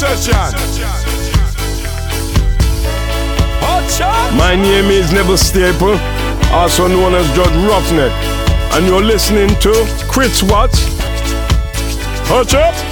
Session. My name is Neville Staple, also known as Judge Roughneck, and you're listening to Chris Watts. Hutch up.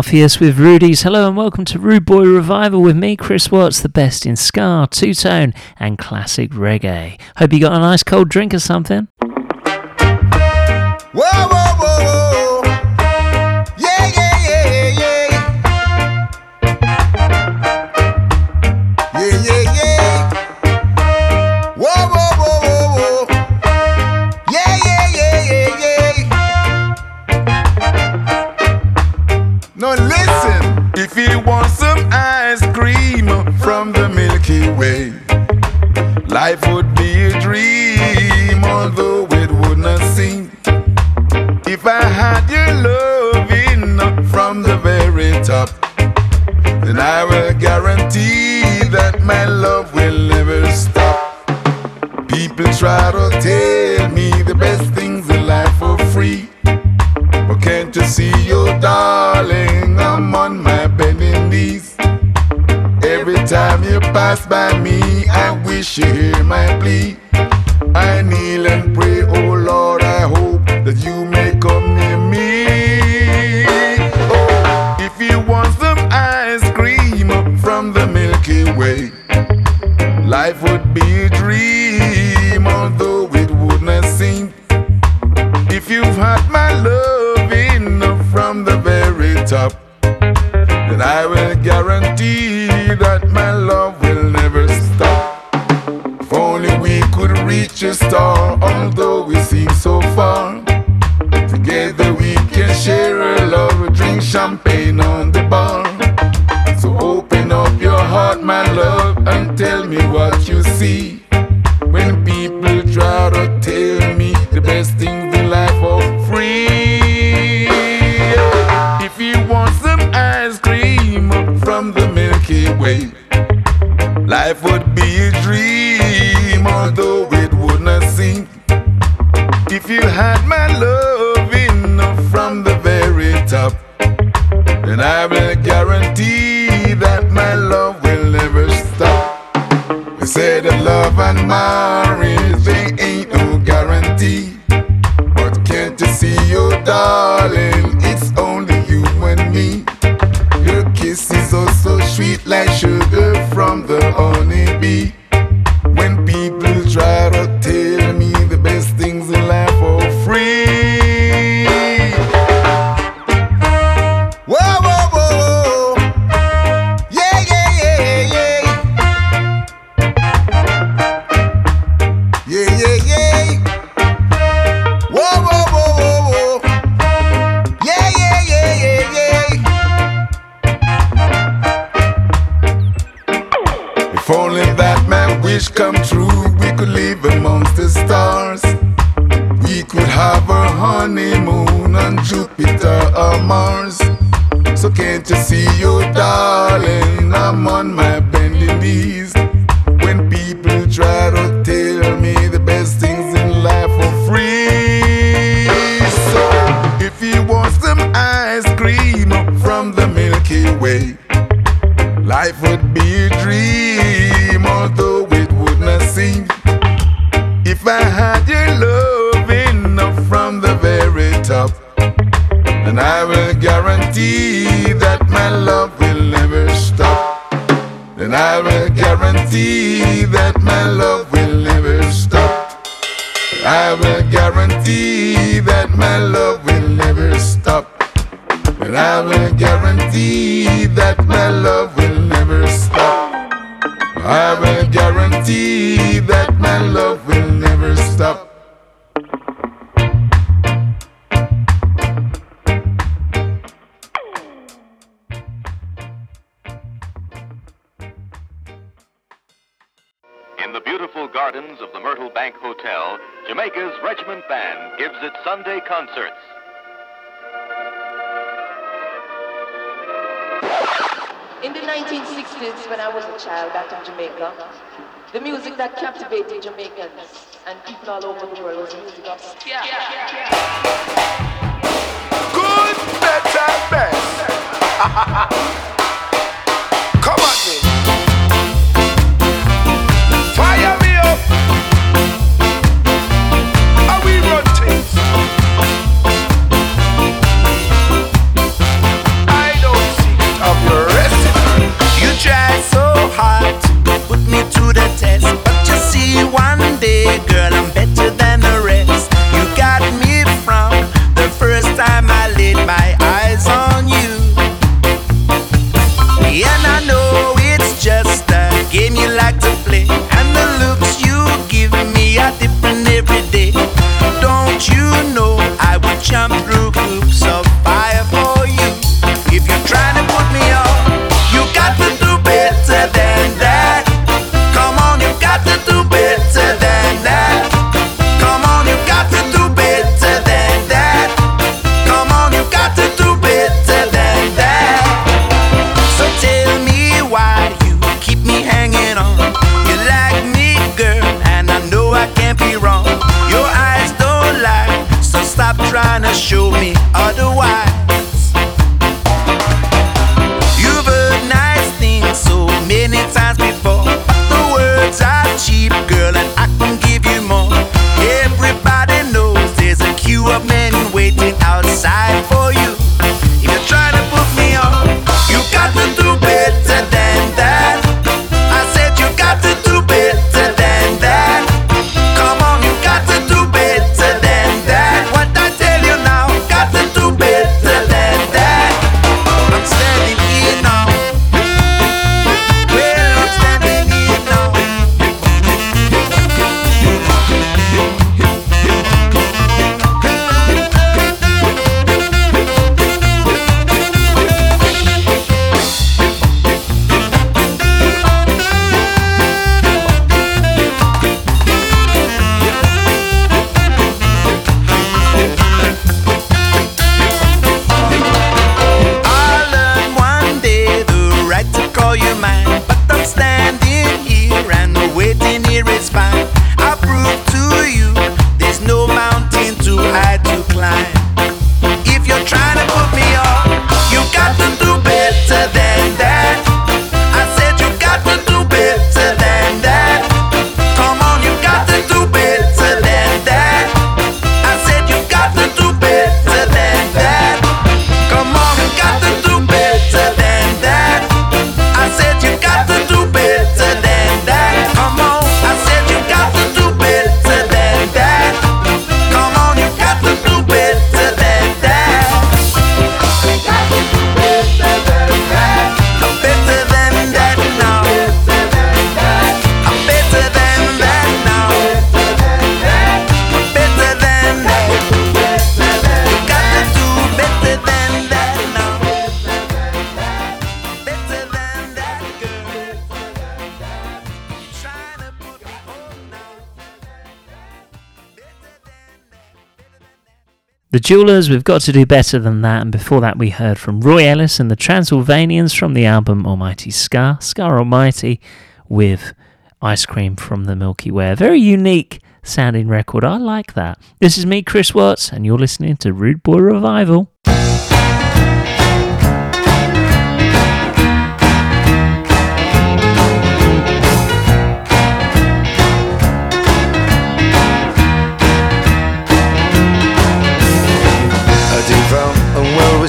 Alpheus with Rudy's. Hello and welcome to Rude Boy Revival with me, Chris Watts, the best in ska, two tone, and classic reggae. Hope you got a nice cold drink or something. Whoa, whoa, life would be a dream, although it would not seem. If I had your love enough from the very top, then I will guarantee that my love will never stop. People try to tell me the best things in life for free. But can't you see, you darling, I'm on my bending knees. Every time you pass by me, You hear my plea. I kneel and pray, oh Lord, I hope that you may come near me. Oh, if you want some ice cream from the Milky Way, life would be a dream, although it would not seem. If you've had my loving from the very top, then I will guarantee star, although we seem so far. Together we can share a love, drink champagne on the bar. So open up your heart, my love, and tell me what you see. When people try to tell me the best things in life are free. If you want some ice cream from the Milky Way, life would you had my love loving from the very top, then I will guarantee that my love will never stop. They say that love and marriage, they ain't no guarantee. But can't you see, your darling, it's only you and me. Your kiss is oh so sweet like sugar from the honeybee. Mars. So can't you see, you darling, I'm on my bending knees. When people try to tell me the best things in life are free. So if you want some ice cream from the Milky Way, life would be a dream, although it would not seem. If I had your loving I will guarantee that my love will never stop. Then I will guarantee that my love will never stop. I will guarantee that my love will never stop. And I will guarantee that my love will never stop. I will guarantee that my love will never stop. Gardens of the Myrtle Bank Hotel, Jamaica's Regiment Band gives its Sunday concerts. In the 1960s, when I was a child back in Jamaica, the music that captivated Jamaicans and people all over the world was the music of ska. Good, better, best. game you like to play, you know I would jump through hoops of Jewelers, we've got to do better than that. And before that, we heard from Roy Ellis and the Transylvanians from the album Almighty Ska, Ska Almighty, with Ice Cream from the Milky Way. A very unique sounding record. I like that. This is me, Chris Watts, and you're listening to Rude Boy Revival.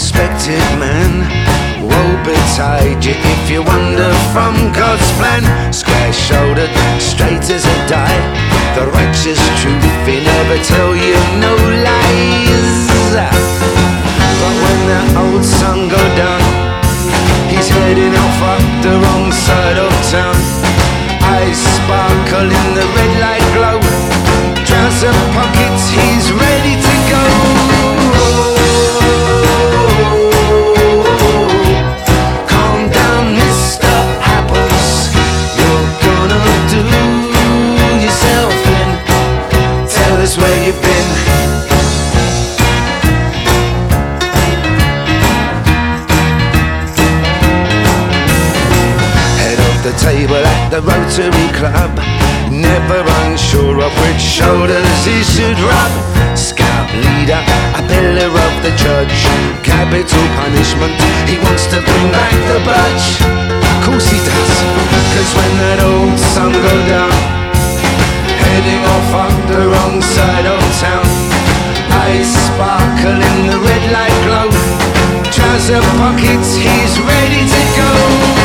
Respected man Woe betide you if you wander from God's plan. Square shouldered, straight as a die. The righteous truth, he never tell you no lies. But when that old sun go down He's heading off up the wrong side of town. Eyes sparkle in the red light glow. Trouser pockets, table at the Rotary Club. Never unsure of which shoulders he should rub. Scout leader, a pillar of the church Capital punishment, he wants to bring back the budge. Course he does, cause when that old sun go down Heading off on the wrong side of town Eyes sparkle in the red light glow. Trouser pockets, he's ready to go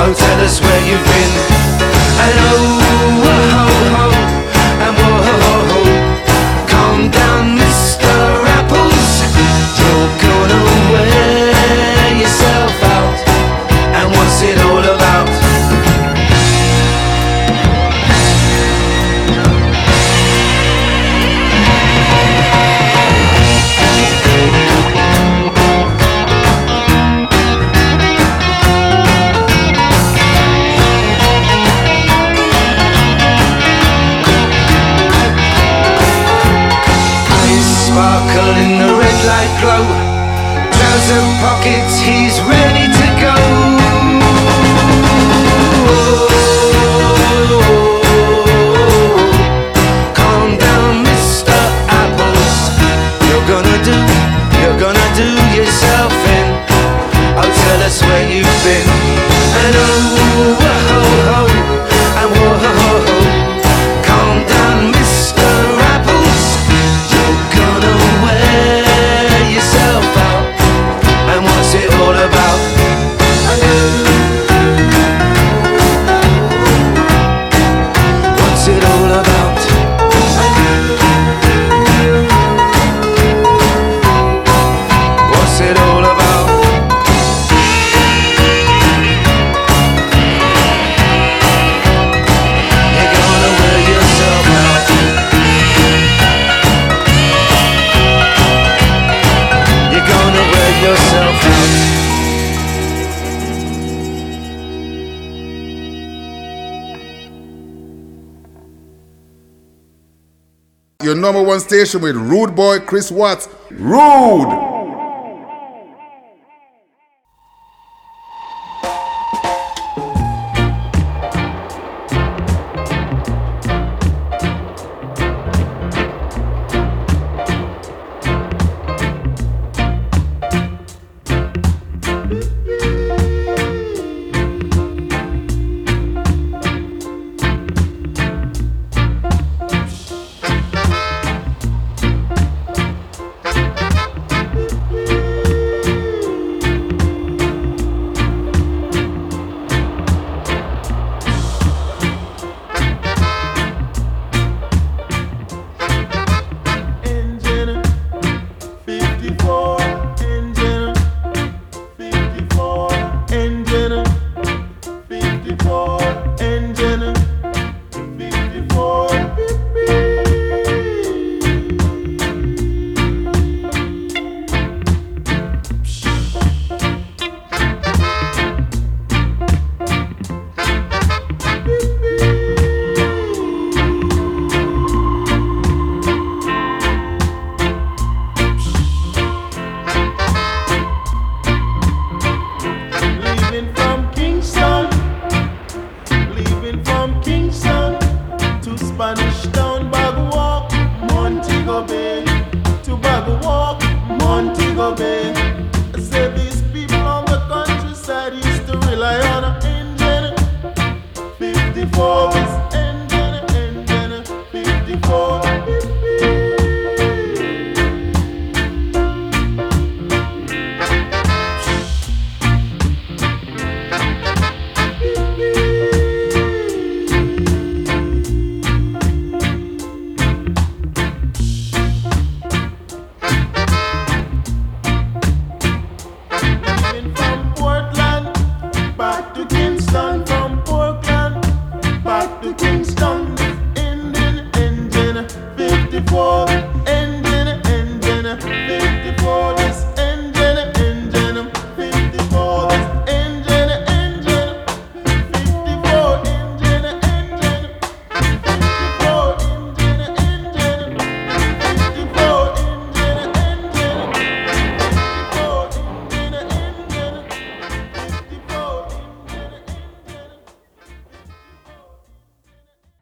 Oh, tell us where you've been. And oh, oh, oh, and whoa, oh, oh, calm down, glow. Trouser pockets, he's ready with Rude Boy Chris Watts. Rude!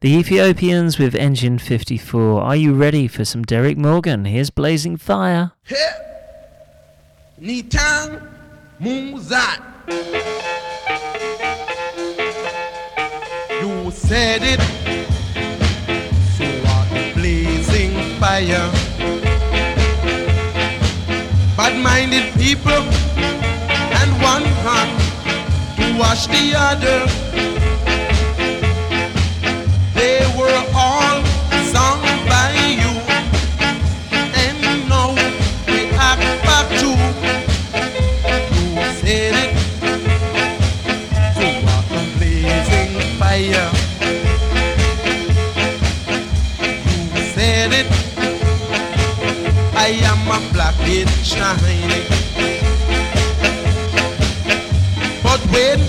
The Ethiopians with Engine 54. Are you ready for some Derrick Morgan? Here's Blazing Fire. Nitang Muzat. You said it, so what blazing fire. Bad minded people and one hand to wash the other. shining. But when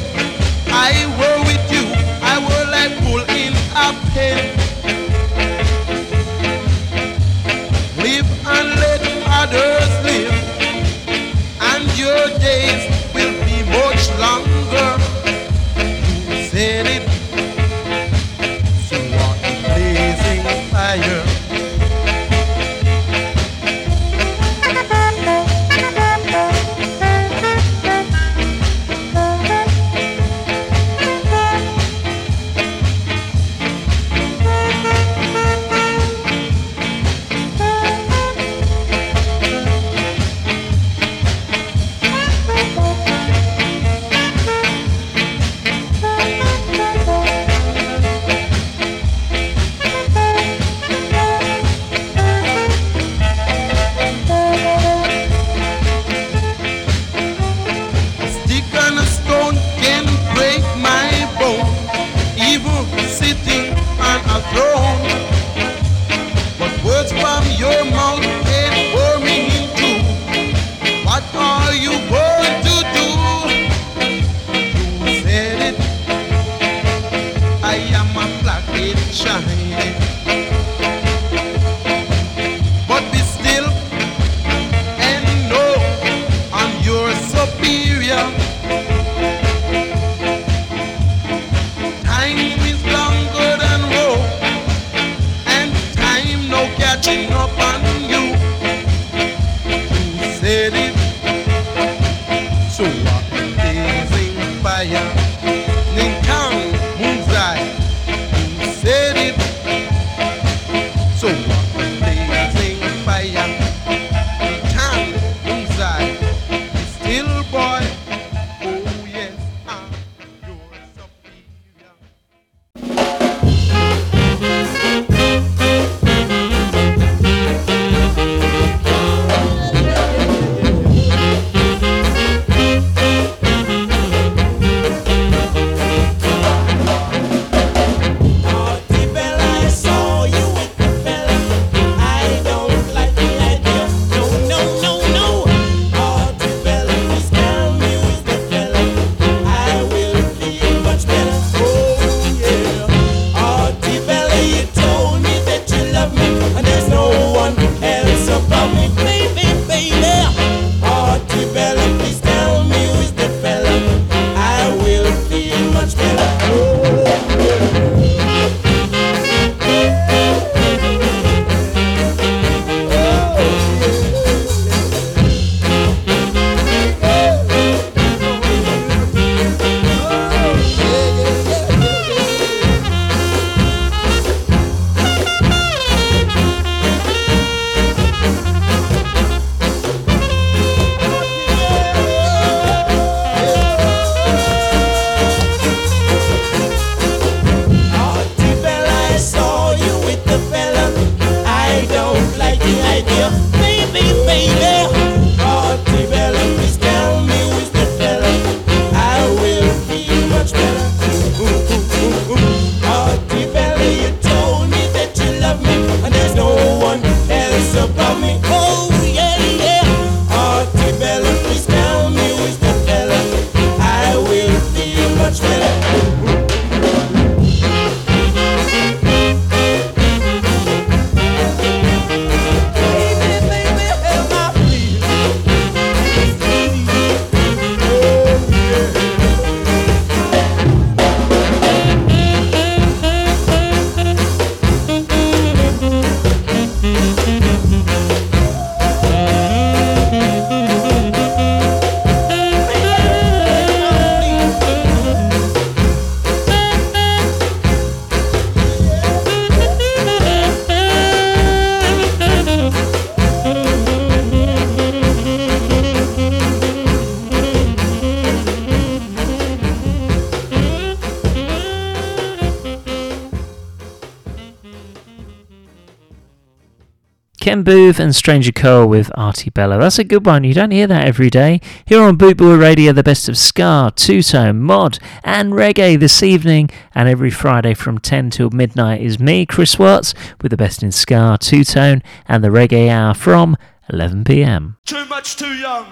Ken Boothe and Stranger Cole with Artibella. That's a good one. You don't hear that every day. Here on Bootboy Radio, the best of ska, two tone, mod, and reggae this evening. And every Friday from 10 till midnight is me, Chris Watts, with the best in ska, two tone, and the reggae hour from 11 pm. Too much too young.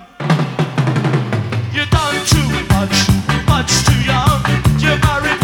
You too much, much too young. You're married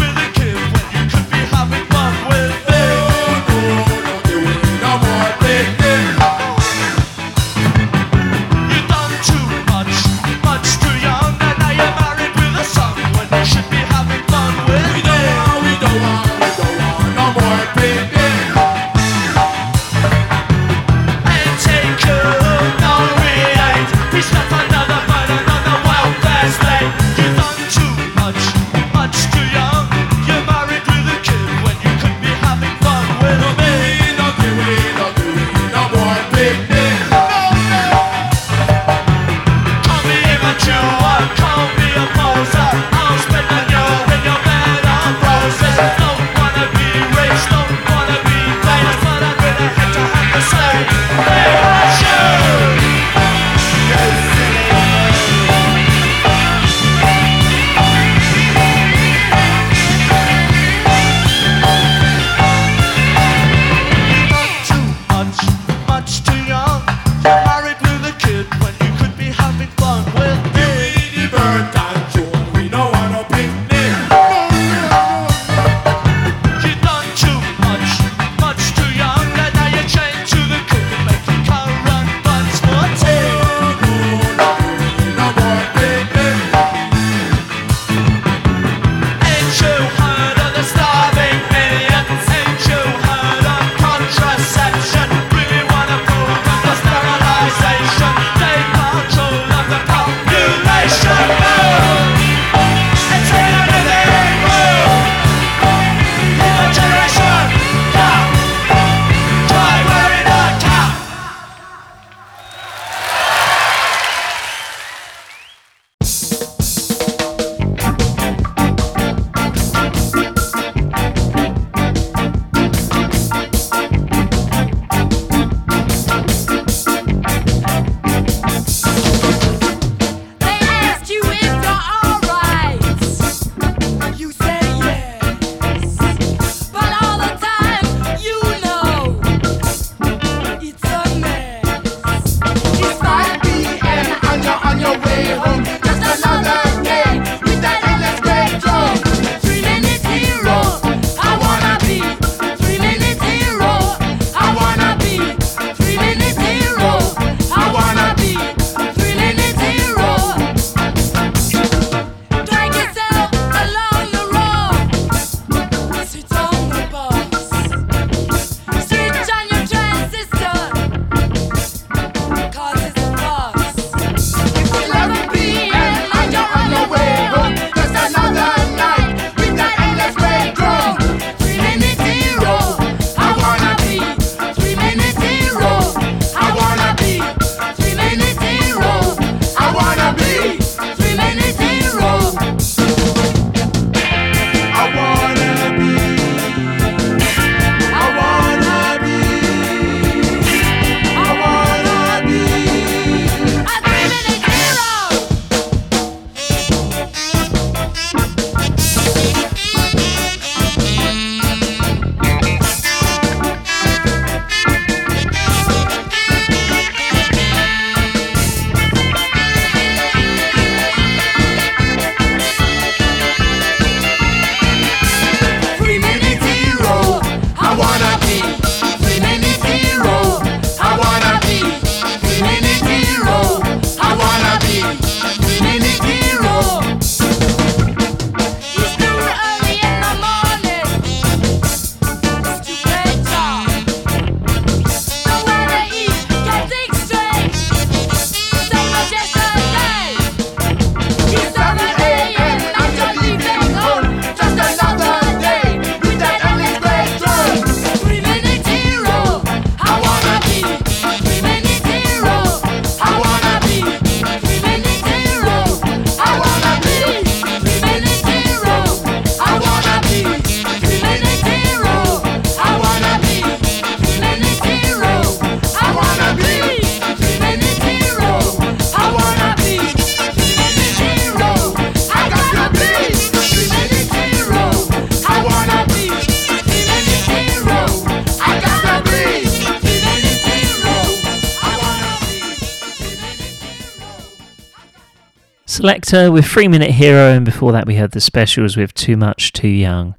Selecter with Three Minute Hero, and before that we had the specials with Too Much Too Young.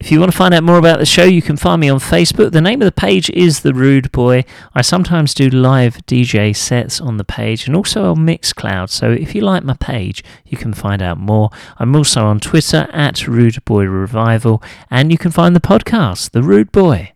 If you want to find out more about the show, you can find me on Facebook. The name of the page is The Rude Boy. I sometimes do live DJ sets on the page and also on Mixcloud. So if you like my page, you can find out more. I'm also on Twitter at Rude Boy Revival, and you can find the podcast, The Rude Boy.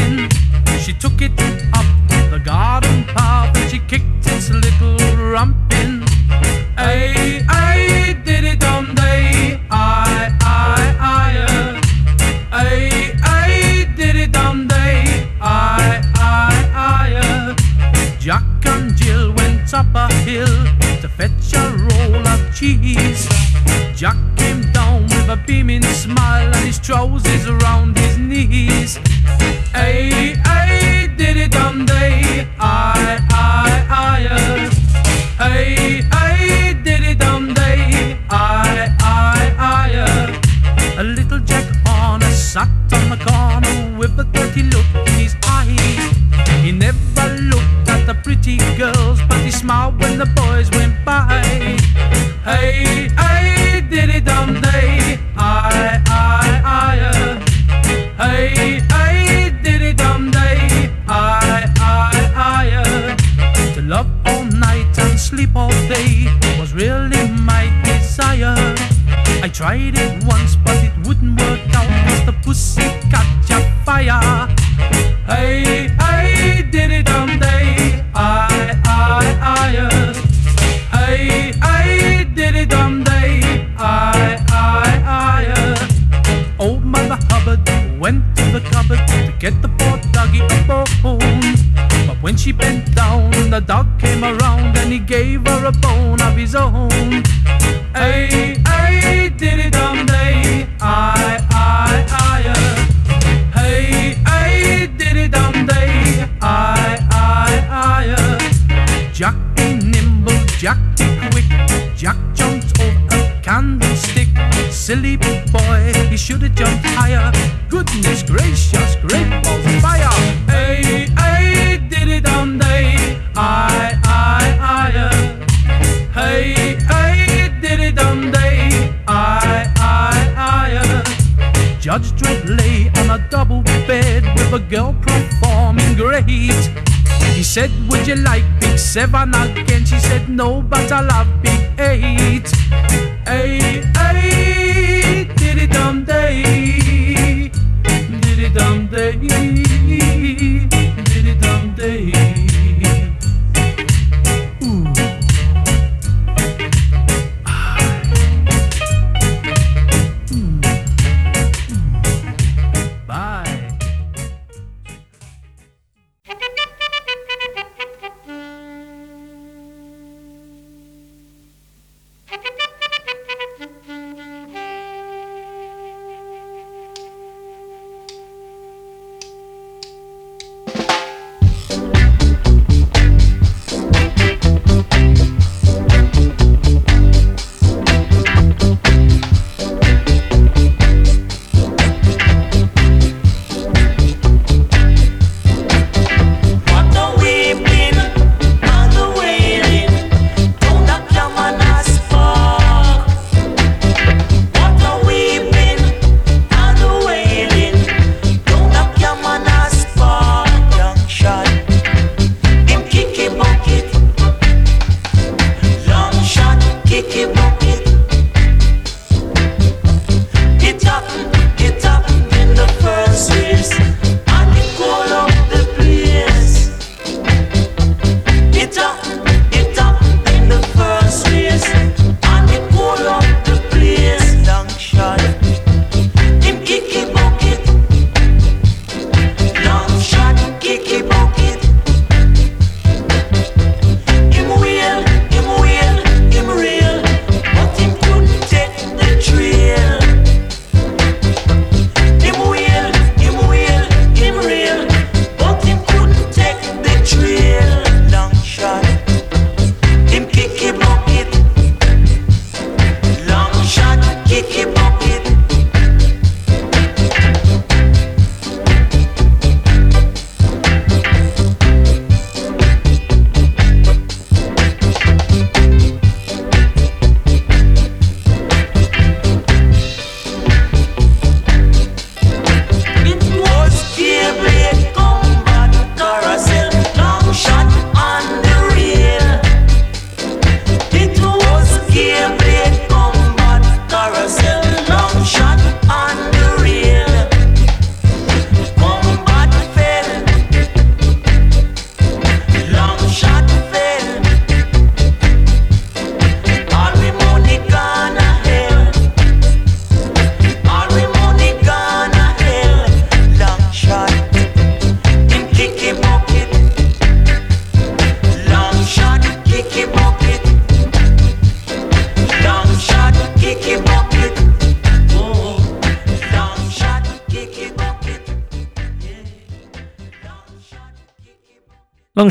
Grunting. She took it up the garden path and she kicked its little rump in. Ay, ay, diddy dum day. I, I. uh. Ay, ay, diddy dum day. I, I. uh. Jack and Jill went up a hill to fetch a roll of cheese. Jack came down with a beaming smile and his trousers around his knees. Ay, ay, diddy dum day. I, I, I. uh. Hey, hey, diddy dum day. I, I, I. uh. A little Jack Horner sat on the corner with a dirty look in his eye. He never looked at the pretty girls, but he smiled when the boys went by. Hey, hey, tried it once, but it wouldn't work out cause the pussy catch a fire. Hey, hey, diddy dum day. I, I, I. uh. Hey, hey, diddy dum day. I, I, I. uh. Old Mother Hubbard went to the cupboard to get the poor doggy a bone. But when she bent down, the dog came around and he gave her a bone of his own. Hey, Silly boy, he should have jumped higher. Goodness gracious, great balls of fire. Hey, hey, diddy dum day. I, I, I. uh. Hey, hey, diddy dum day. I, I. Judge Dread lay on a double bed with a girl performing great. He said, Would you like Big Seven again? She said, No, but I love Big Eight.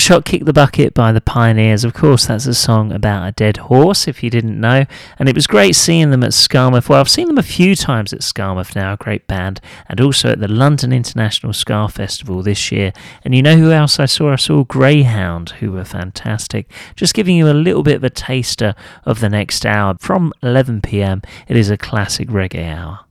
Shot Kick the Bucket by the Pioneers. Of course, that's a song about a dead horse, if you didn't know. And it was great seeing them at Skamouth. Well, I've seen them a few times at Skamouth now, a great band, and also at the London International Ska Festival this year. And you know who else I saw? I saw Greyhound, who were fantastic. Just giving you a little bit of a taster of the next hour. From 11 pm, it is a classic reggae hour.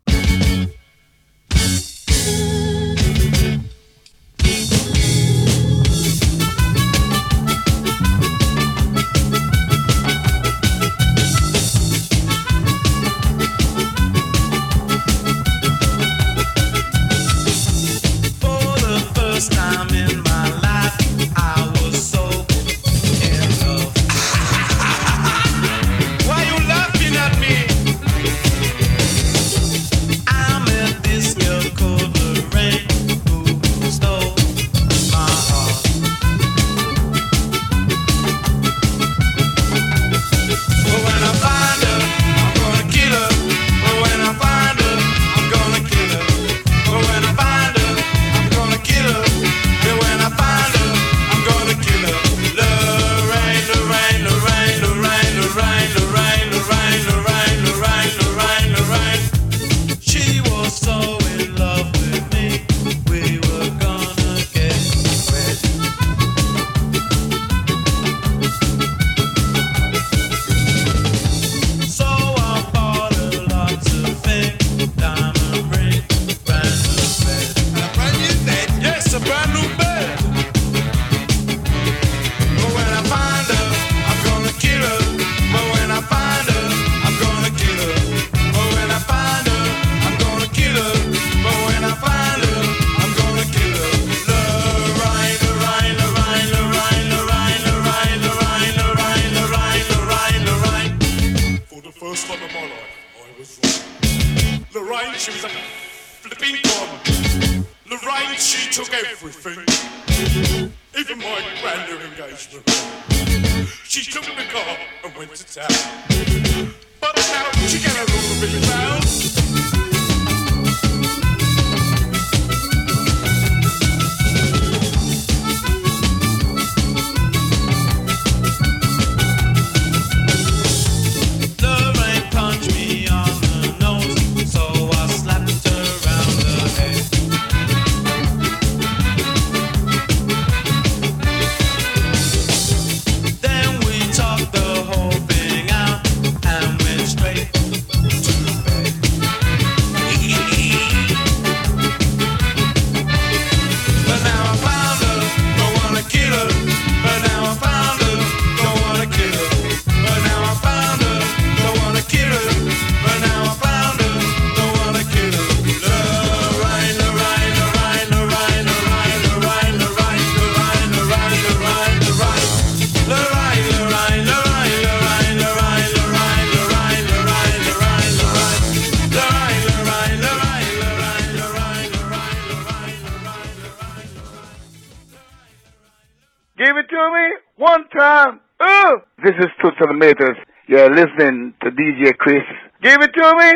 You're listening to DJ Chris. Give it to me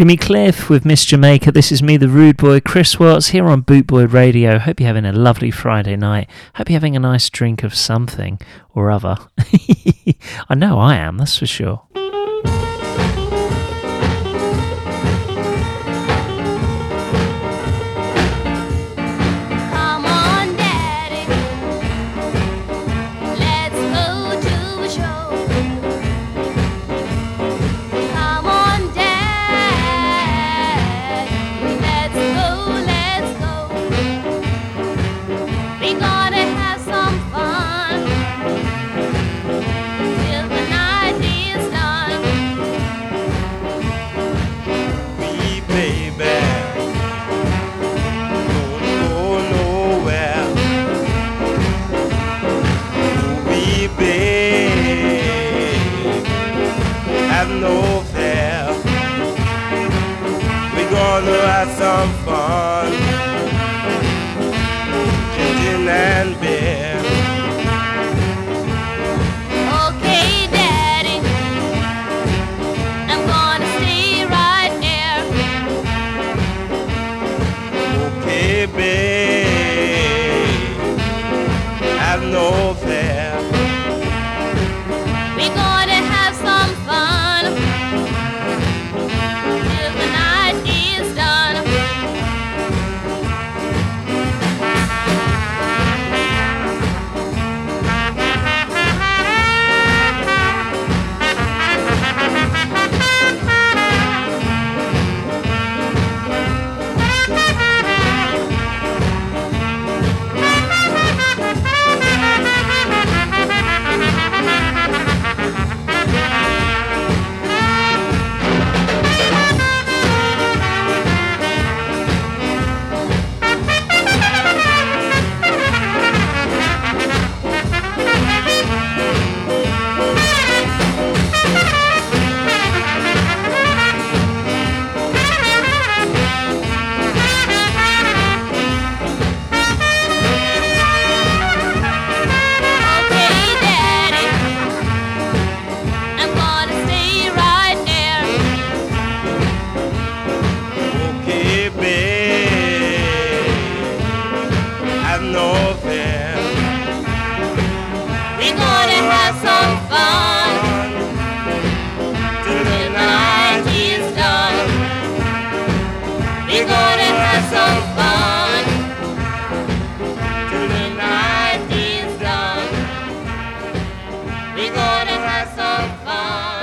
Jimmy Cliff with Miss Jamaica. This is me, the rude boy, Chris Watts, here on Bootboy Radio. Hope you're having a lovely Friday night. Hope you're having a nice drink of something or other. I know I am, that's for sure. fun, gin and beer. We're gonna have some fun.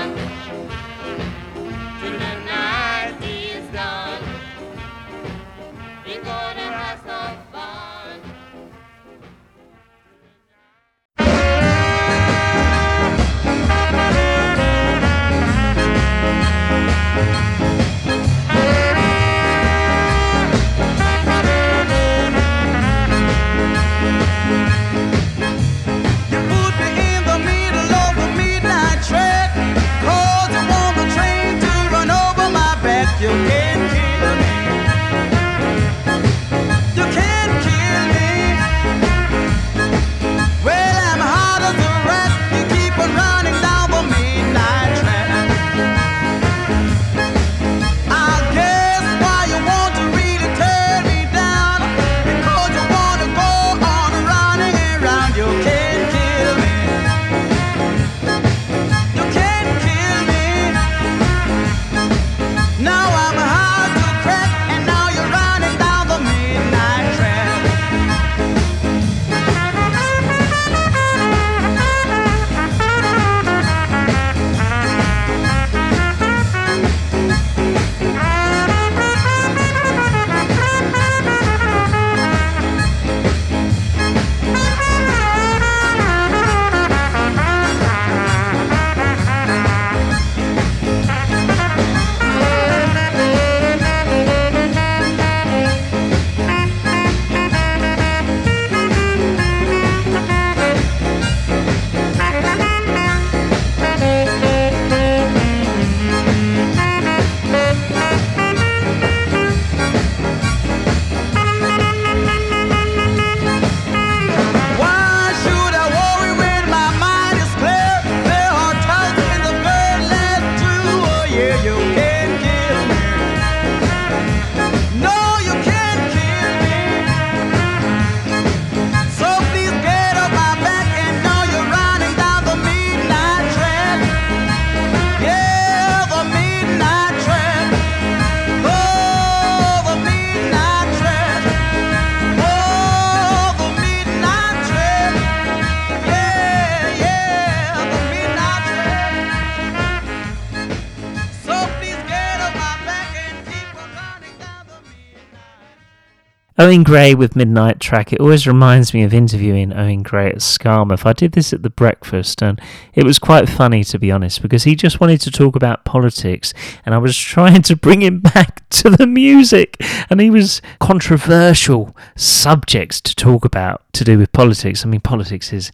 Owen Gray with Midnight Track. It always reminds me of interviewing Owen Gray at Skamouth. I did this at the breakfast and it was quite funny to be honest because he just wanted to talk about politics and I was trying to bring him back to the music and he was controversial subjects to talk about to do with politics. I mean, politics is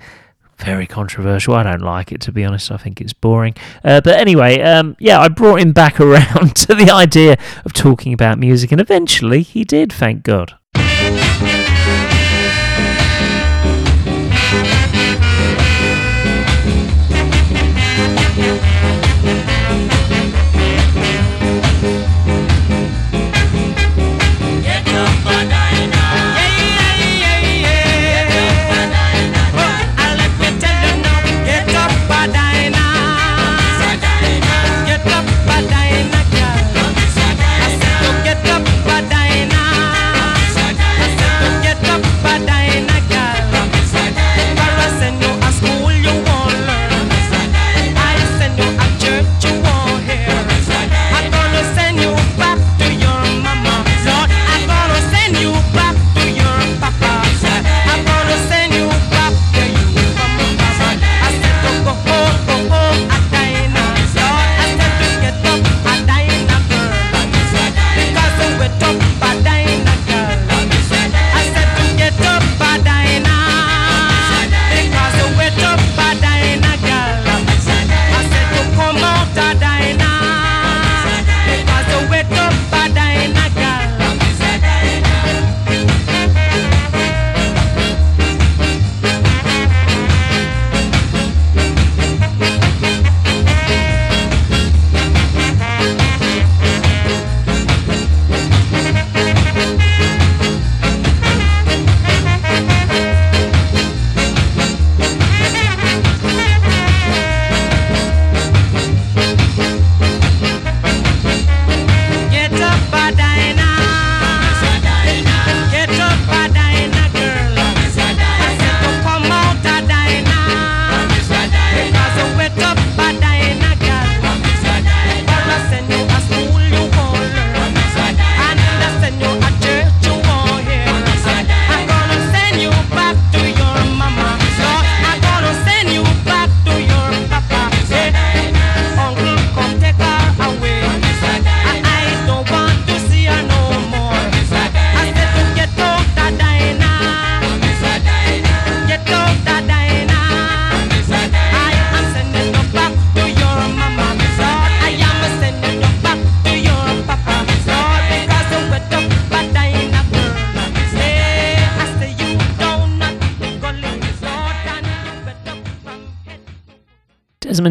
very controversial. I don't like it, to be honest. I think it's boring. Uh, but anyway, um, yeah, I brought him back around to the idea of talking about music, and eventually he did, thank God.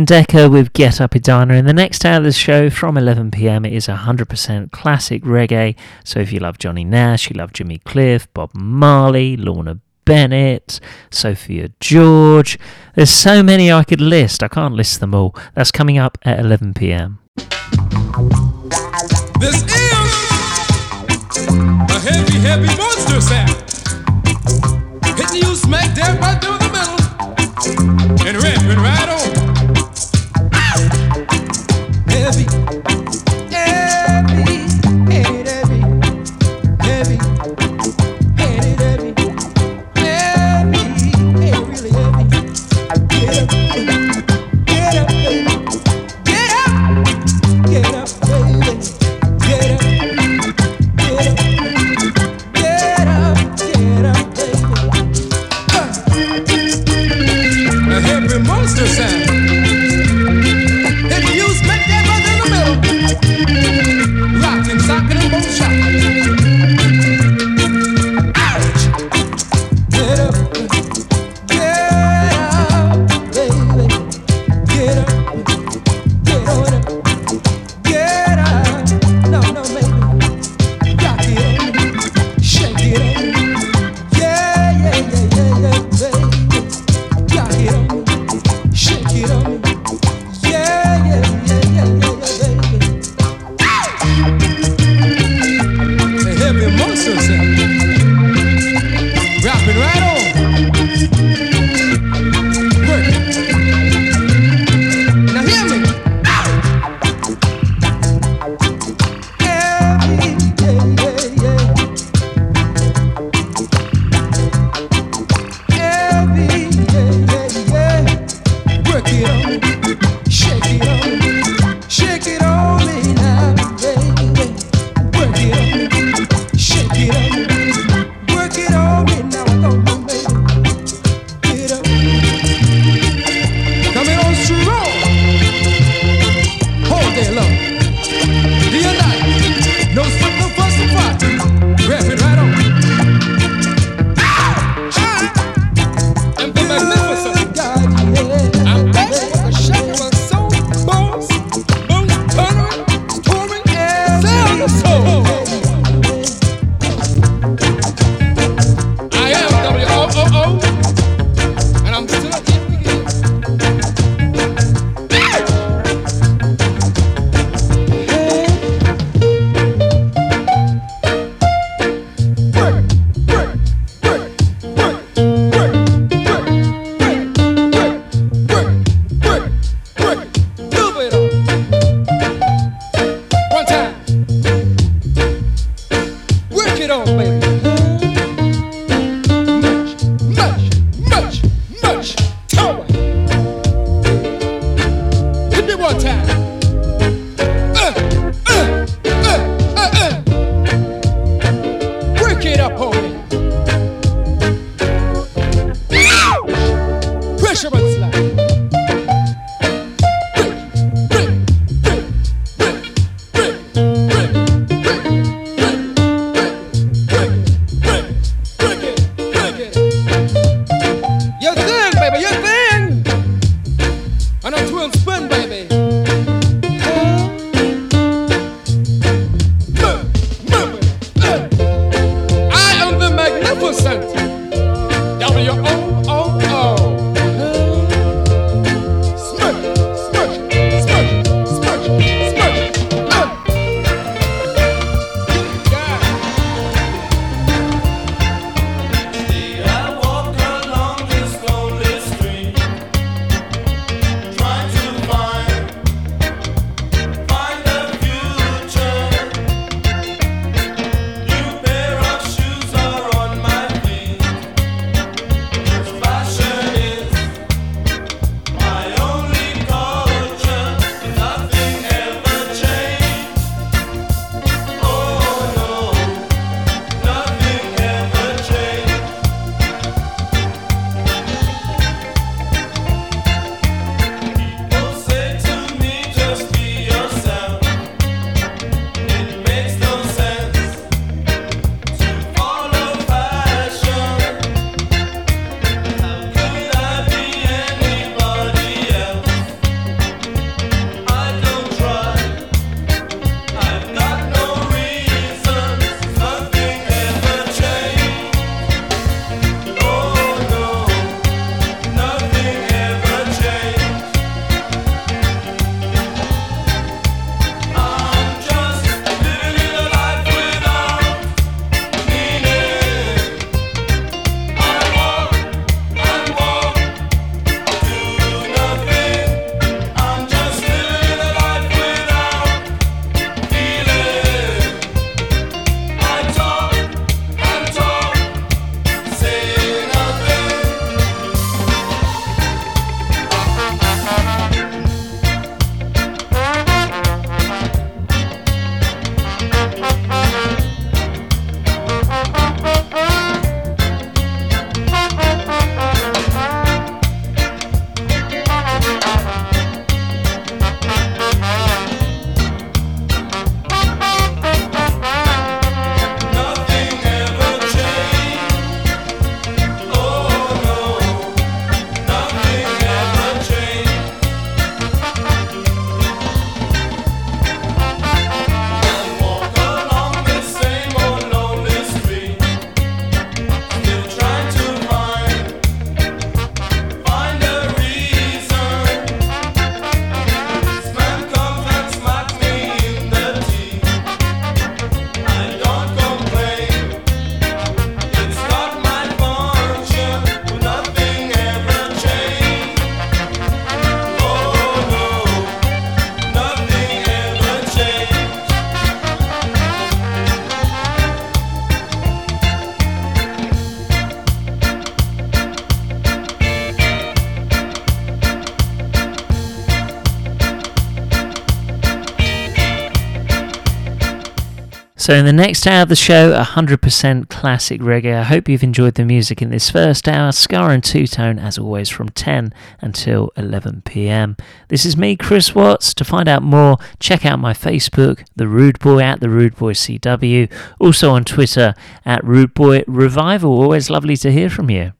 Dekker with Get Up Edina. In the next hour of the show from 11pm, it is 100% classic reggae. So if you love Johnny Nash, you love Jimmy Cliff, Bob Marley, Lorna Bennett, Sophia George. There's so many I could list. I can't list them all. That's coming up at 11pm. This is a heavy, heavy monster sound. Hitting you smack dab right through the middle and ripping right. So, in the next hour of the show, 100% classic reggae. I hope you've enjoyed the music in this first hour. Ska and Two Tone, as always, from 10 until 11 pm. This is me, Chris Watts. To find out more, check out my Facebook, The Rude Boy at The Rude Boy CW. Also on Twitter at Rude Boy Revival. Always lovely to hear from you.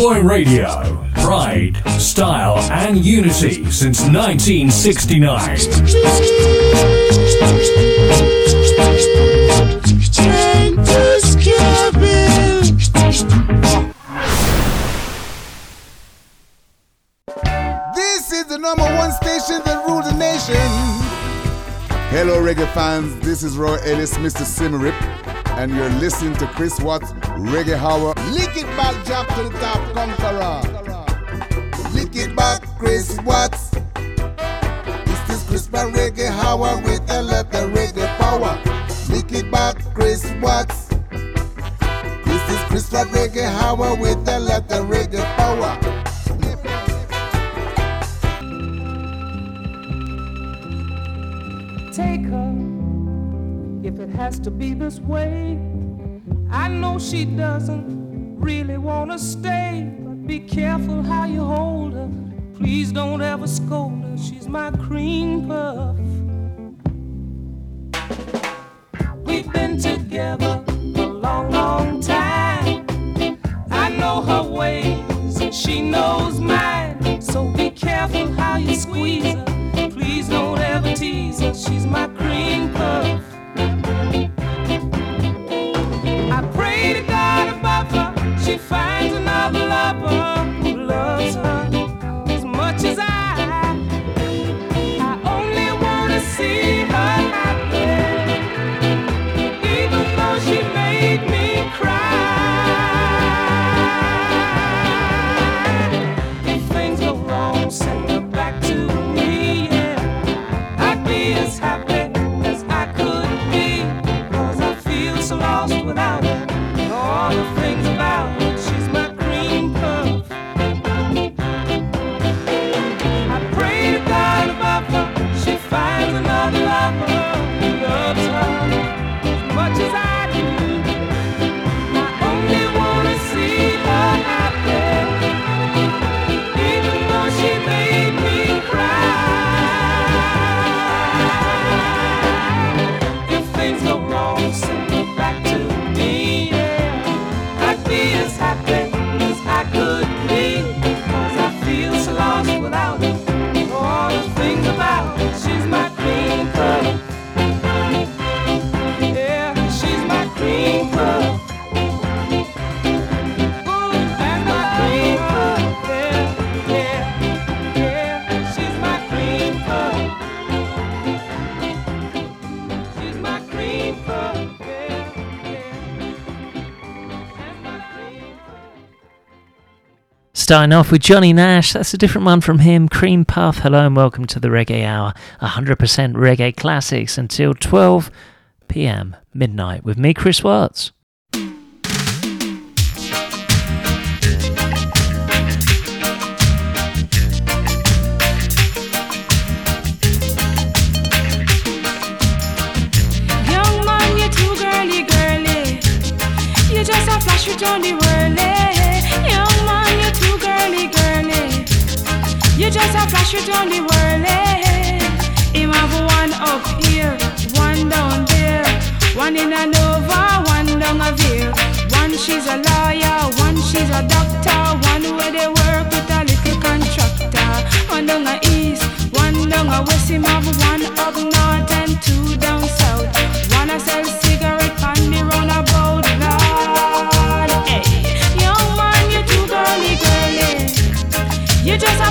Boy Radio. Pride, style, and unity since 1969. Train to scamming. This is the number one station that rules the nation. Hello, reggae fans. This is Roy Ellis, Mr. Simmerip, and you're listening to Chris Watts Reggae Hour. Lick it back, jump to the top, conqueror. Lick it back, Chris Watts. This is Chris Watts Reggae Hour Starting off with Johnny Nash, that's a different one from him. Cream Puff, hello and welcome to the Reggae Hour. 100% reggae classics until 12 pm, midnight, with me, Chris Watts. Young man, you're too girly, girly. You just a flash it on the whirly. You just a flash it on the whirly. Eh? Him have one up here, one down there, one in a Nova, one down a Ville. One she's a lawyer, one she's a doctor, one where they work with a little contractor. One down a east, one down a west. Him have one up north and two down south. One a sell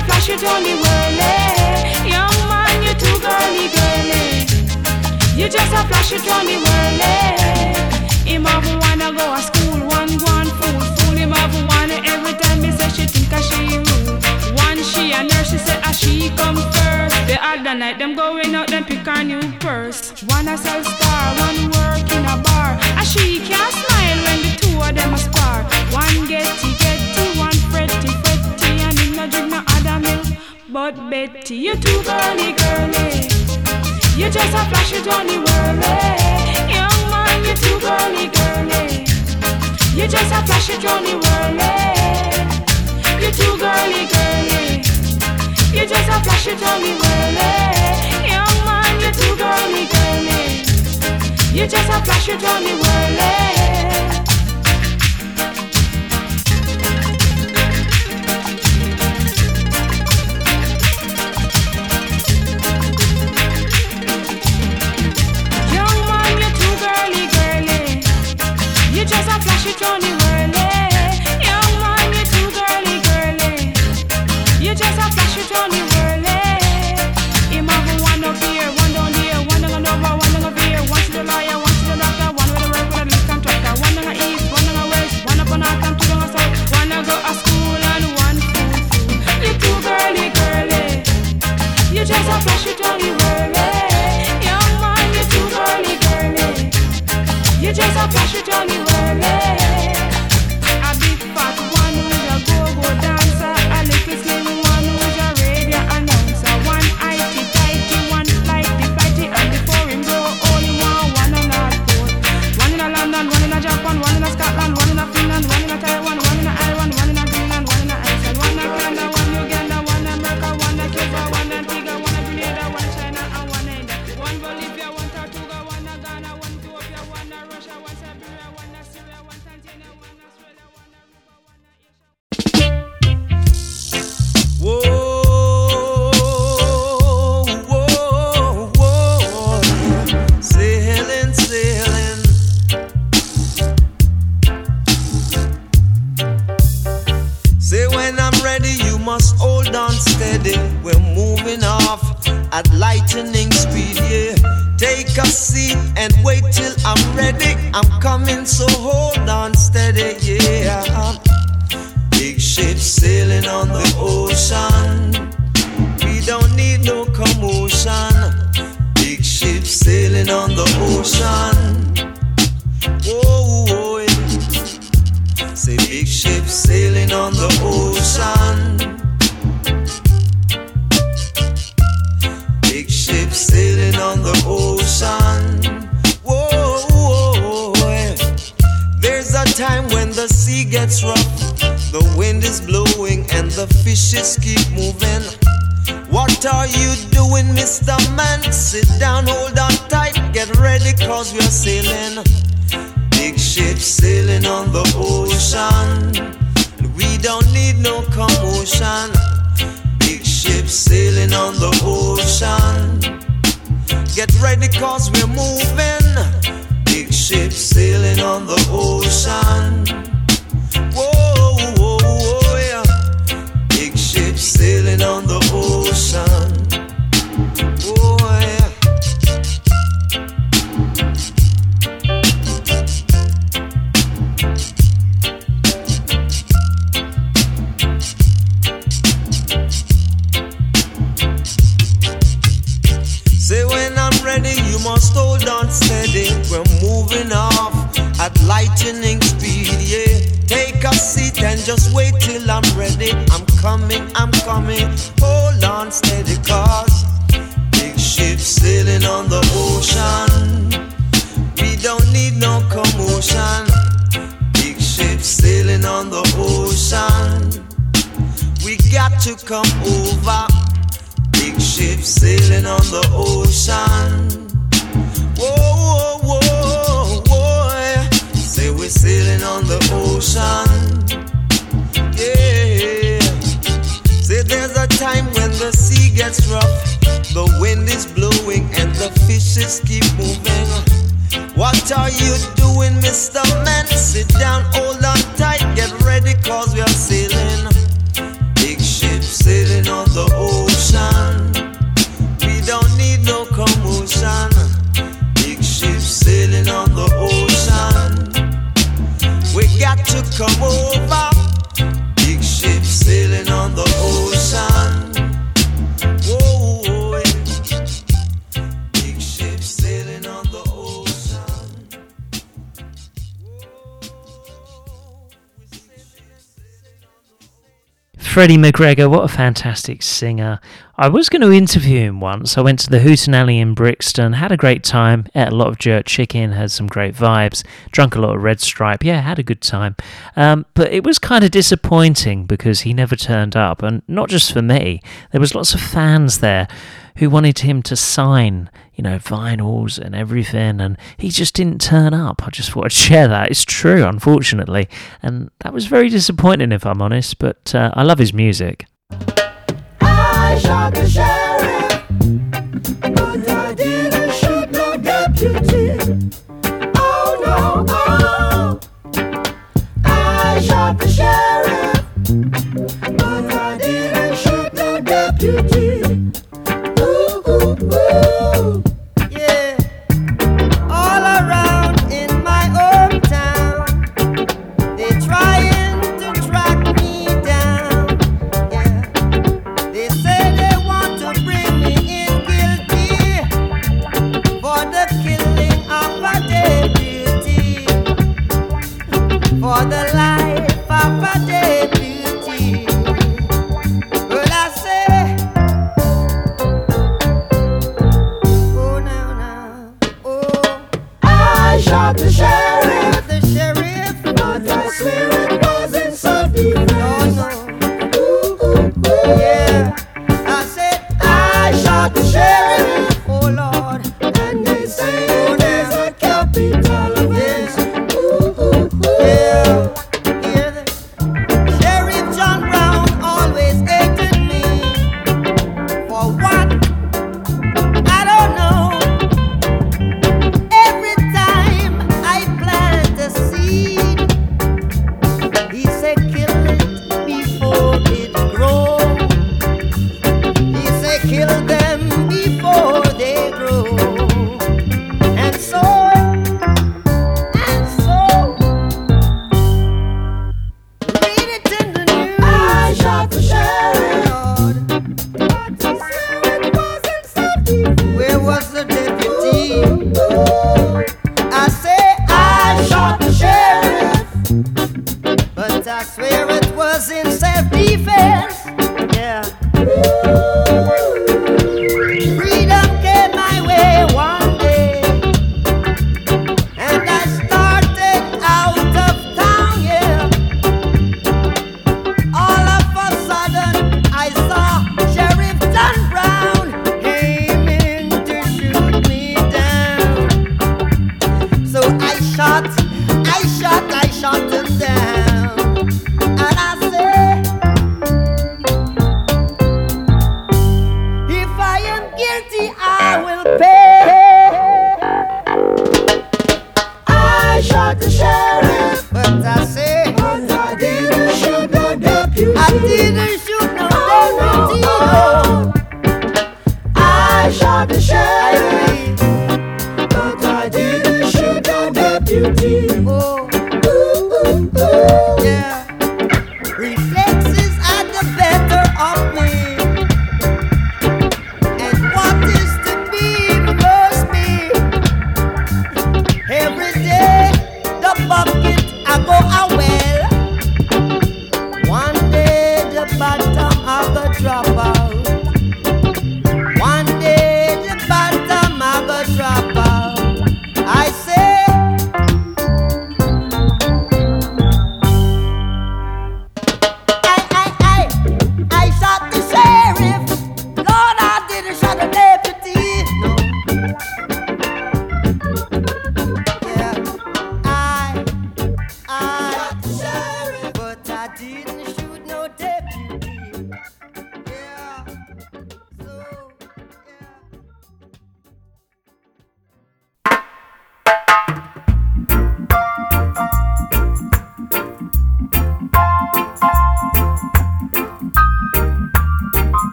a flash it on the whirly. Young man, you too girly, girly. You just a flash it on the whirly. Him have wanna go to school, one go on fool, fool him have one every time me say she think a she rule. One she a nurse, she say a she come first. The other night them going out, them pick a new purse. One a sell star, one work in a bar. A she can't smile when the two of them a spar. One getty getty, But Betty, you're too girly girly. You just a flash on the whirly. Young man, you're too girly girly. You just a flash on the whirly. You too girly girly. You just a flash on the whirly. Young man, you're too girly girly. You just a flash on the whirly. You just a flash it on We're moving off at lightning speed, yeah. Take a seat and wait till I'm ready. I'm coming, so hold on steady, yeah. Big ship sailing on the ocean. We don't need no commotion. Big ship sailing on the ocean. Say big ship sailing on the ocean. Sailing on the ocean. Whoa, whoa, whoa. There's a time when the sea gets rough, the wind is blowing, and the fishes keep moving. What are you doing, Mr. Man? Sit down, hold on tight, get ready, cause we're sailing. Big ship sailing on the ocean. We don't need no commotion. Big ship sailing on the ocean. Get ready, cause we're moving. Big ship sailing on the ocean. Whoa, whoa, whoa, yeah. Big ship sailing on the ocean. Must hold on steady. We're moving off at lightning speed, yeah. Take a seat and just wait till I'm ready. I'm coming, I'm coming. Hold on steady, cause big ship sailing on the ocean. We don't need no commotion. Big ship sailing on the ocean. We got to come over. Big ship sailing on the ocean. Whoa, whoa, whoa, whoa. Say we're sailing on the ocean. Yeah. Say there's a time when the sea gets rough, the wind is blowing, and the fishes keep moving. What are you doing, Mr. Man? Sit down, hold on tight, get ready, cause we are sailing. To come over. Big ship sailing on the ocean. Whoa, whoa, yeah. Big ship sailing on the ocean. Freddie McGregor, what a fantastic singer. I was going to interview him once. I went to the Hootenanny in Brixton, had a great time, ate a lot of jerk chicken, had some great vibes, drunk a lot of Red Stripe. Yeah, had a good time. Um, but it was kind of disappointing because he never turned up. And not just for me, there was lots of fans there who wanted him to sign, you know, vinyls and everything, and he just didn't turn up. I just thought I'd share that. It's true, unfortunately, and that was very disappointing, if I'm honest. But uh, I love his music. I shot the sheriff,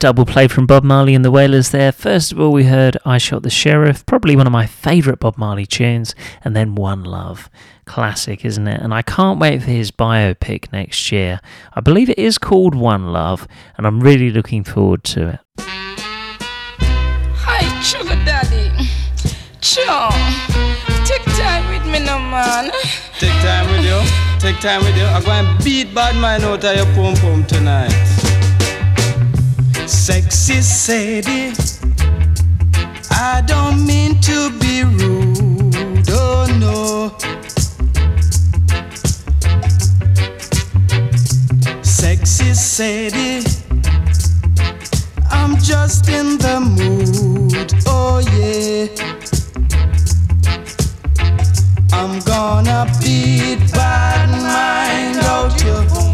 double play from Bob Marley and the Wailers there. First of all, we heard I Shot the Sheriff, probably one of my favourite Bob Marley tunes, and then One Love. Classic, isn't it? And I can't wait for his biopic next year. I believe it is called One Love, and I'm really looking forward to it. Hi, sugar daddy. Sure. Take time with me, no man. Take time with you. Take time with you. I'm going to beat bad man out of your pum pum tonight. Sexy Sadie, I don't mean to be rude. Oh no. Sexy Sadie, I'm just in the mood. Oh yeah. I'm gonna beat bad mind out you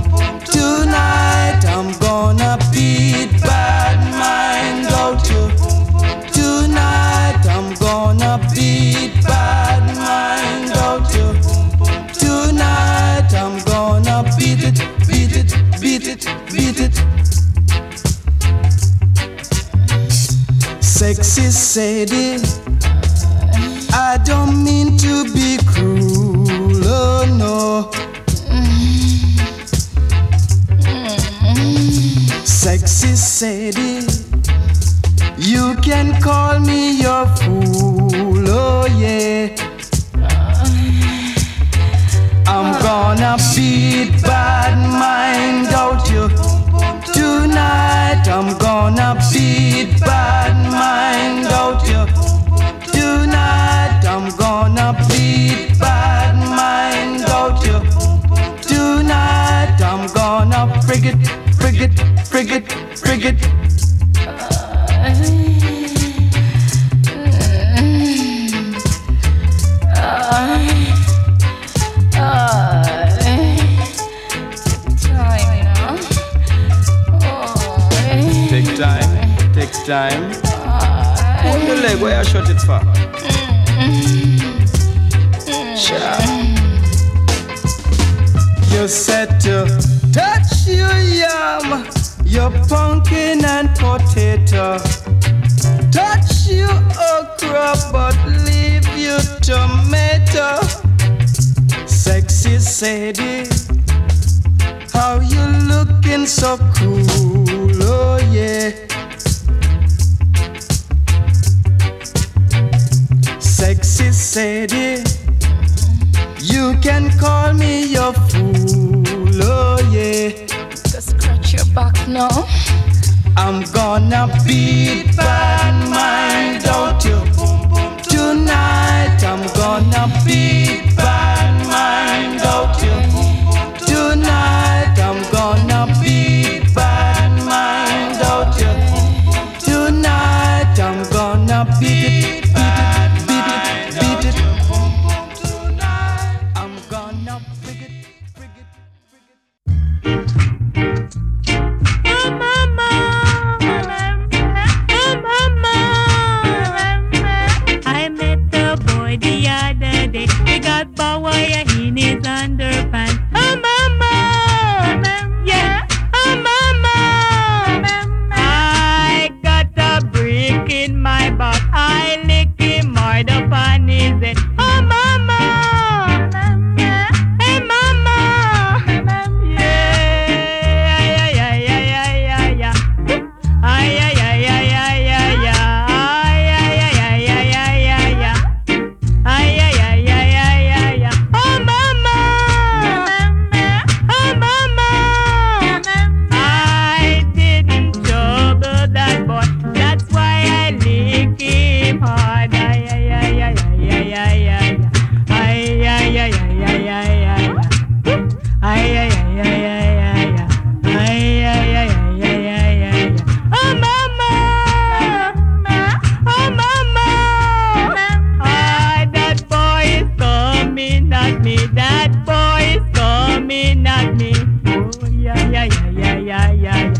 yeah, yeah.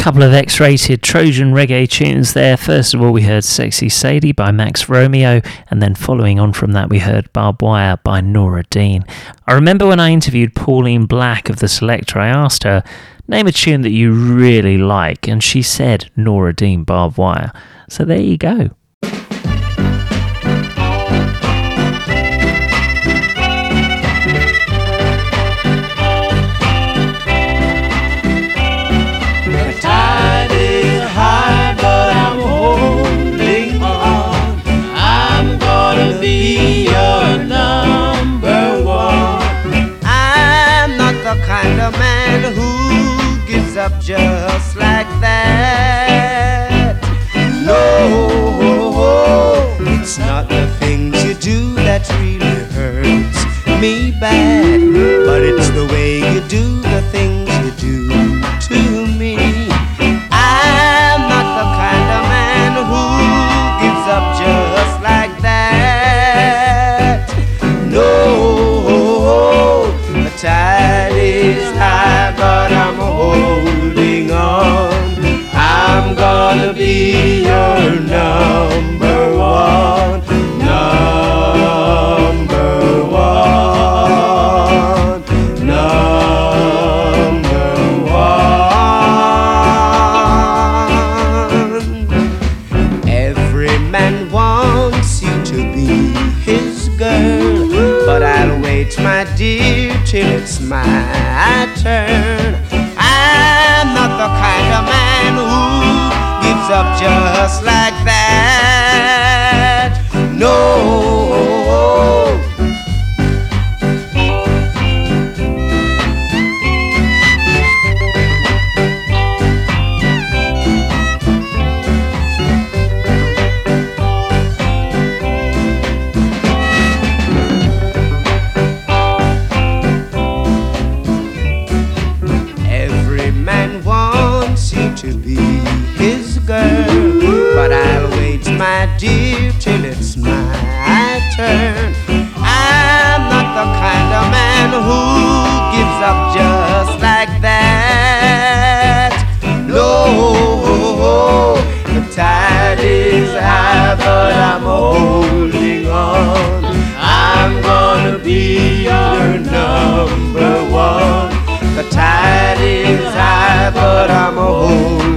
couple of X rated Trojan reggae tunes there. First of all, we heard Sexy Sadie by Max Romeo, and then following on from that, we heard Barbed Wire by Nora Dean. I remember when I interviewed Pauline Black of The Selector, I asked her, Name a tune that you really like, and she said Nora Dean Barbed Wire. So there you go. up just like that. No, it's not the things you do that really hurts me bad, but it's the way you do the things The tide is high, but I'm a.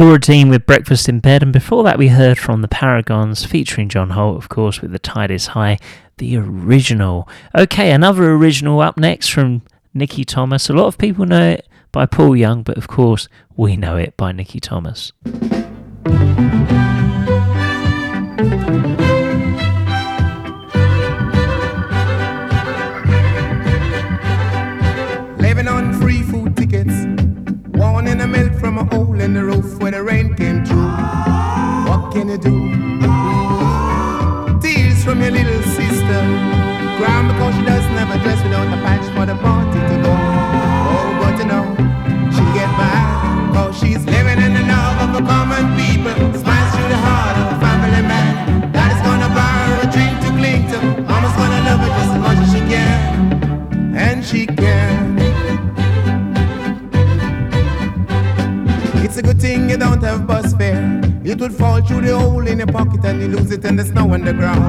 Laura Dean with Breakfast in Bed, and before that we heard from the Paragons featuring John Holt, of course, with The Tide is High, the original. Okay, another original up next from Nikki Thomas. A lot of people know it by Paul Young, but of course we know it by Nikki Thomas. In the roof where the rain came through. What can you do? Tears from your little sister. Crying because she doesn't have a dress without a patch for the party to go. Oh, but you know, she'll get by. Cause she's It would fall through the hole in your pocket and you lose it in the snow on the ground.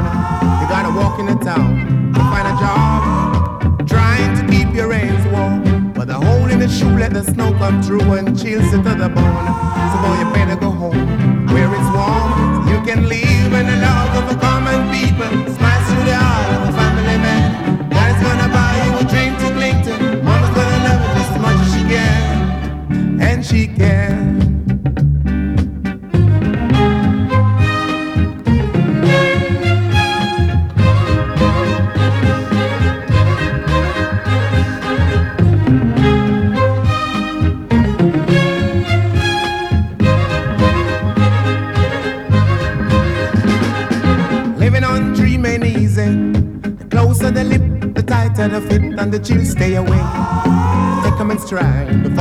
You gotta walk in the town to find a job, trying to keep your reins warm. But the hole in the shoe let the snow come through and chills it to the bone. So boy, you better go home where it's warm. You can live in the love of a common people. Smash through the heart of a family man. Daddy's gonna buy you a dream to cling to. Mama's gonna love you just as much as she can, and she can. 'Em in stride,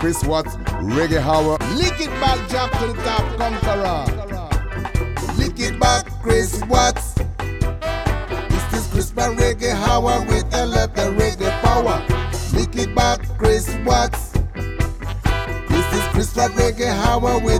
Chris Watts Reggae Hour. Lick it back, jump to the top, conqueror. Lick it back, Chris Watts. This is Chris by Reggae Hour with lot of reggae power. Lick it back, Chris Watts. This is Chris by Reggae Hour with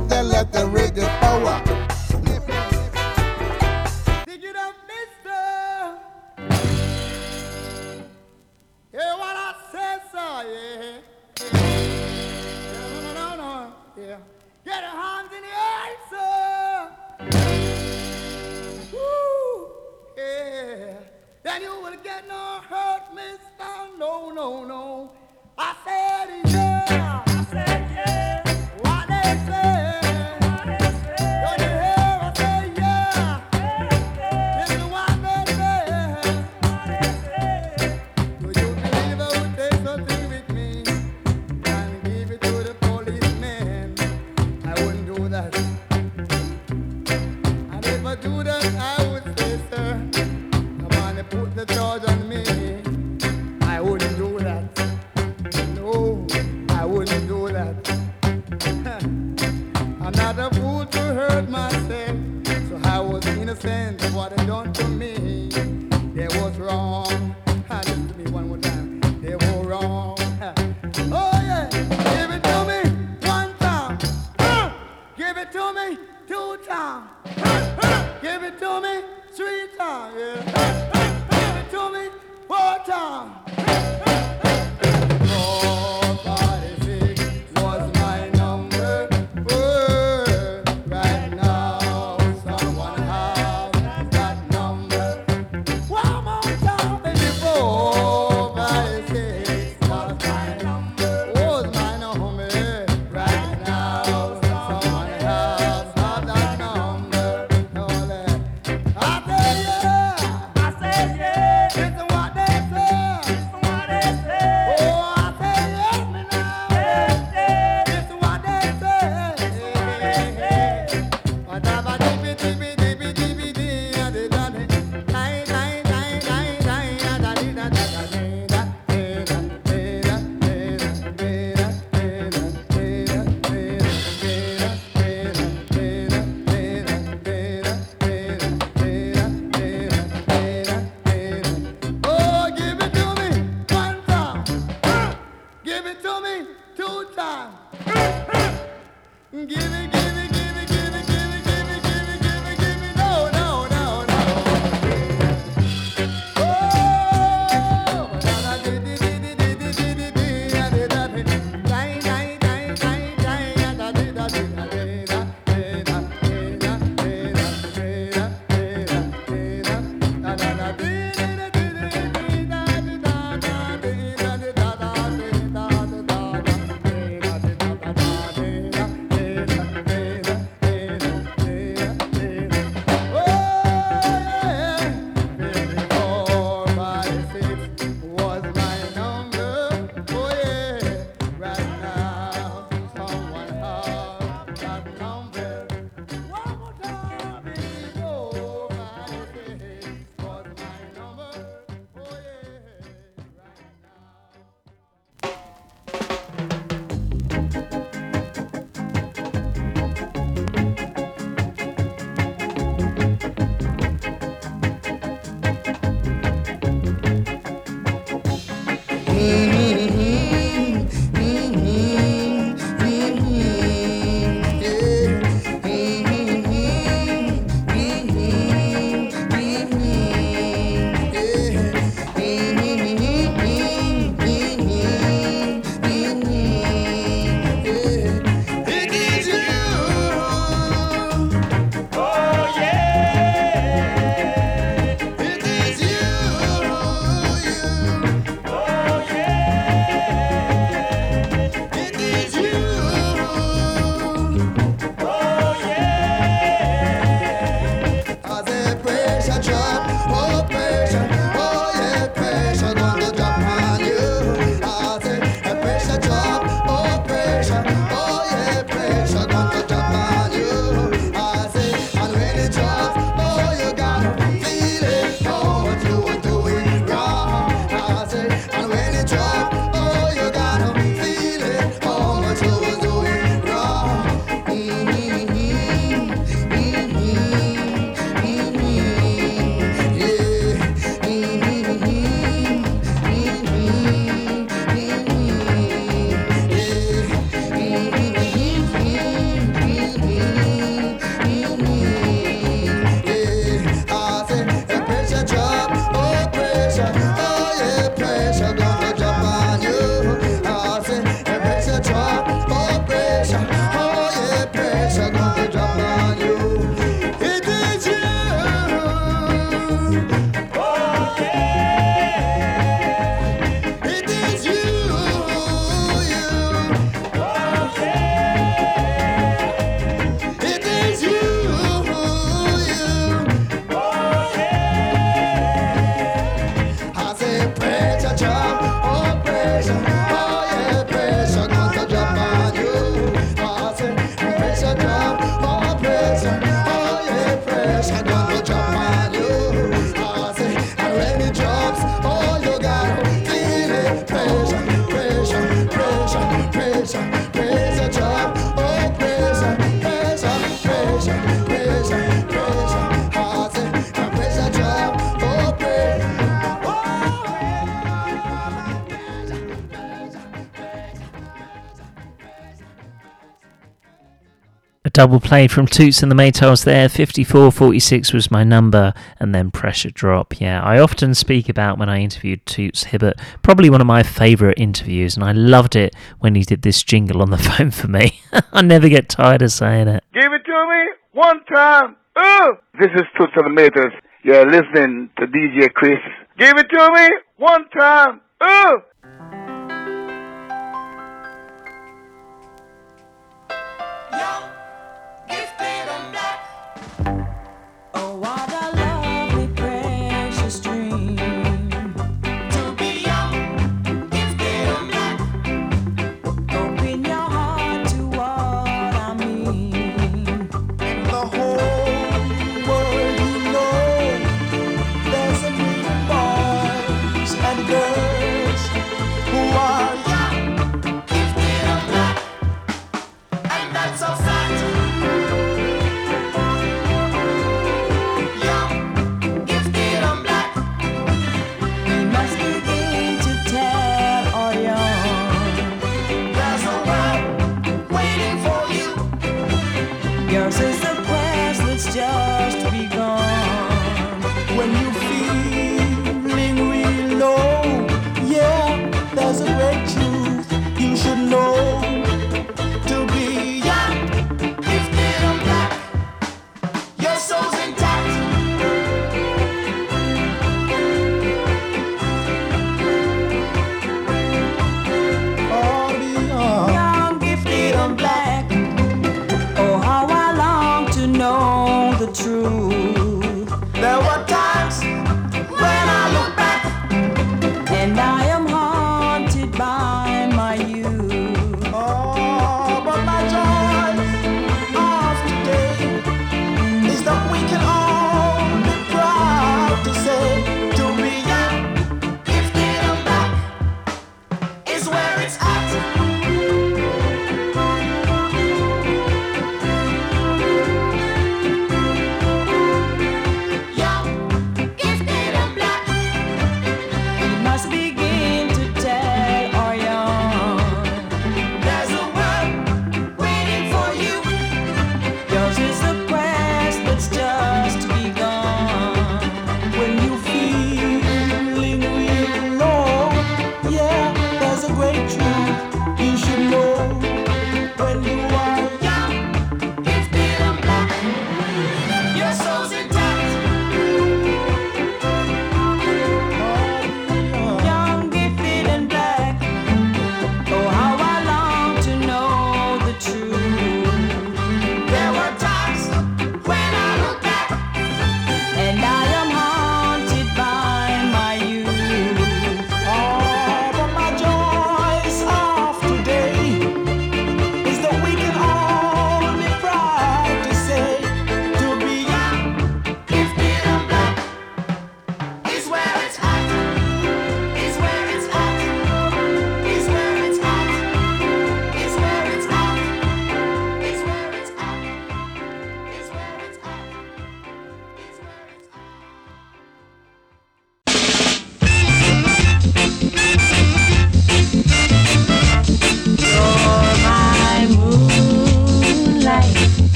double play from Toots and the Maytals there. 5446 was my number, and then Pressure Drop. Yeah, I often speak about when I interviewed Toots Hibbert, probably one of my favourite interviews, and I loved it when he did this jingle on the phone for me. I never get tired of saying it. Give it to me one time. Uh. This is Toots and the Maytals. You're listening to DJ Chris. Give it to me one time. Uh.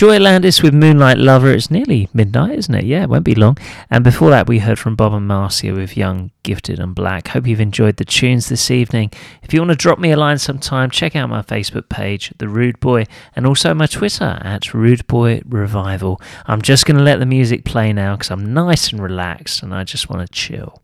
Joya Landis with Moonlight Lover. It's nearly midnight, isn't it? Yeah, it won't be long. And before that, we heard from Bob and Marcia with Young, Gifted and Black. Hope you've enjoyed the tunes this evening. If you want to drop me a line sometime, check out my Facebook page, The Rude Boy, and also my Twitter at Rude Boy Revival. I'm just going to let the music play now because I'm nice and relaxed and I just want to chill.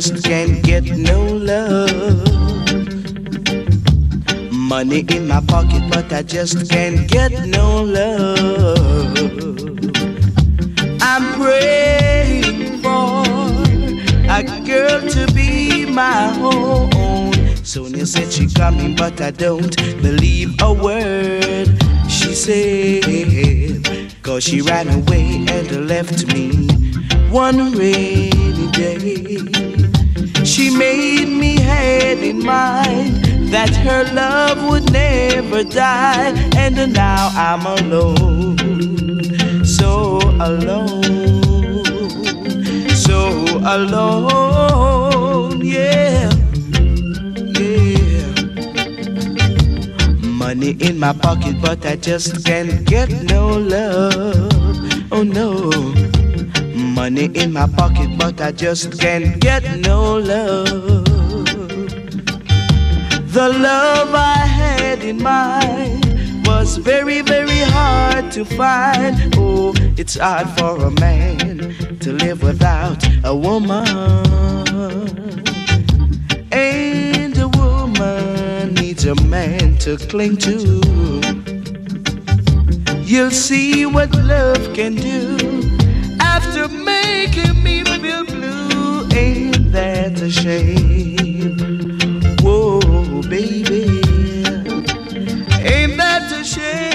Just can't get no love. Money in my pocket, but I just can't get no love. I'm praying for a girl to be my own. Sonia said she coming, but I don't believe a word she said. Cause she ran away and left me one rainy day. She made me had in mind that her love would never die, and now I'm alone, so alone, so alone, yeah, yeah. Money in my pocket, but I just can't get no love. Oh no. Money in my pocket, but I just can't get no love. The love I had in mind was very, very hard to find. Oh, it's hard for a man to live without a woman. And a woman needs a man to cling to. You'll see what love can do Ain't that a shame? Whoa, baby. Ain't that a shame?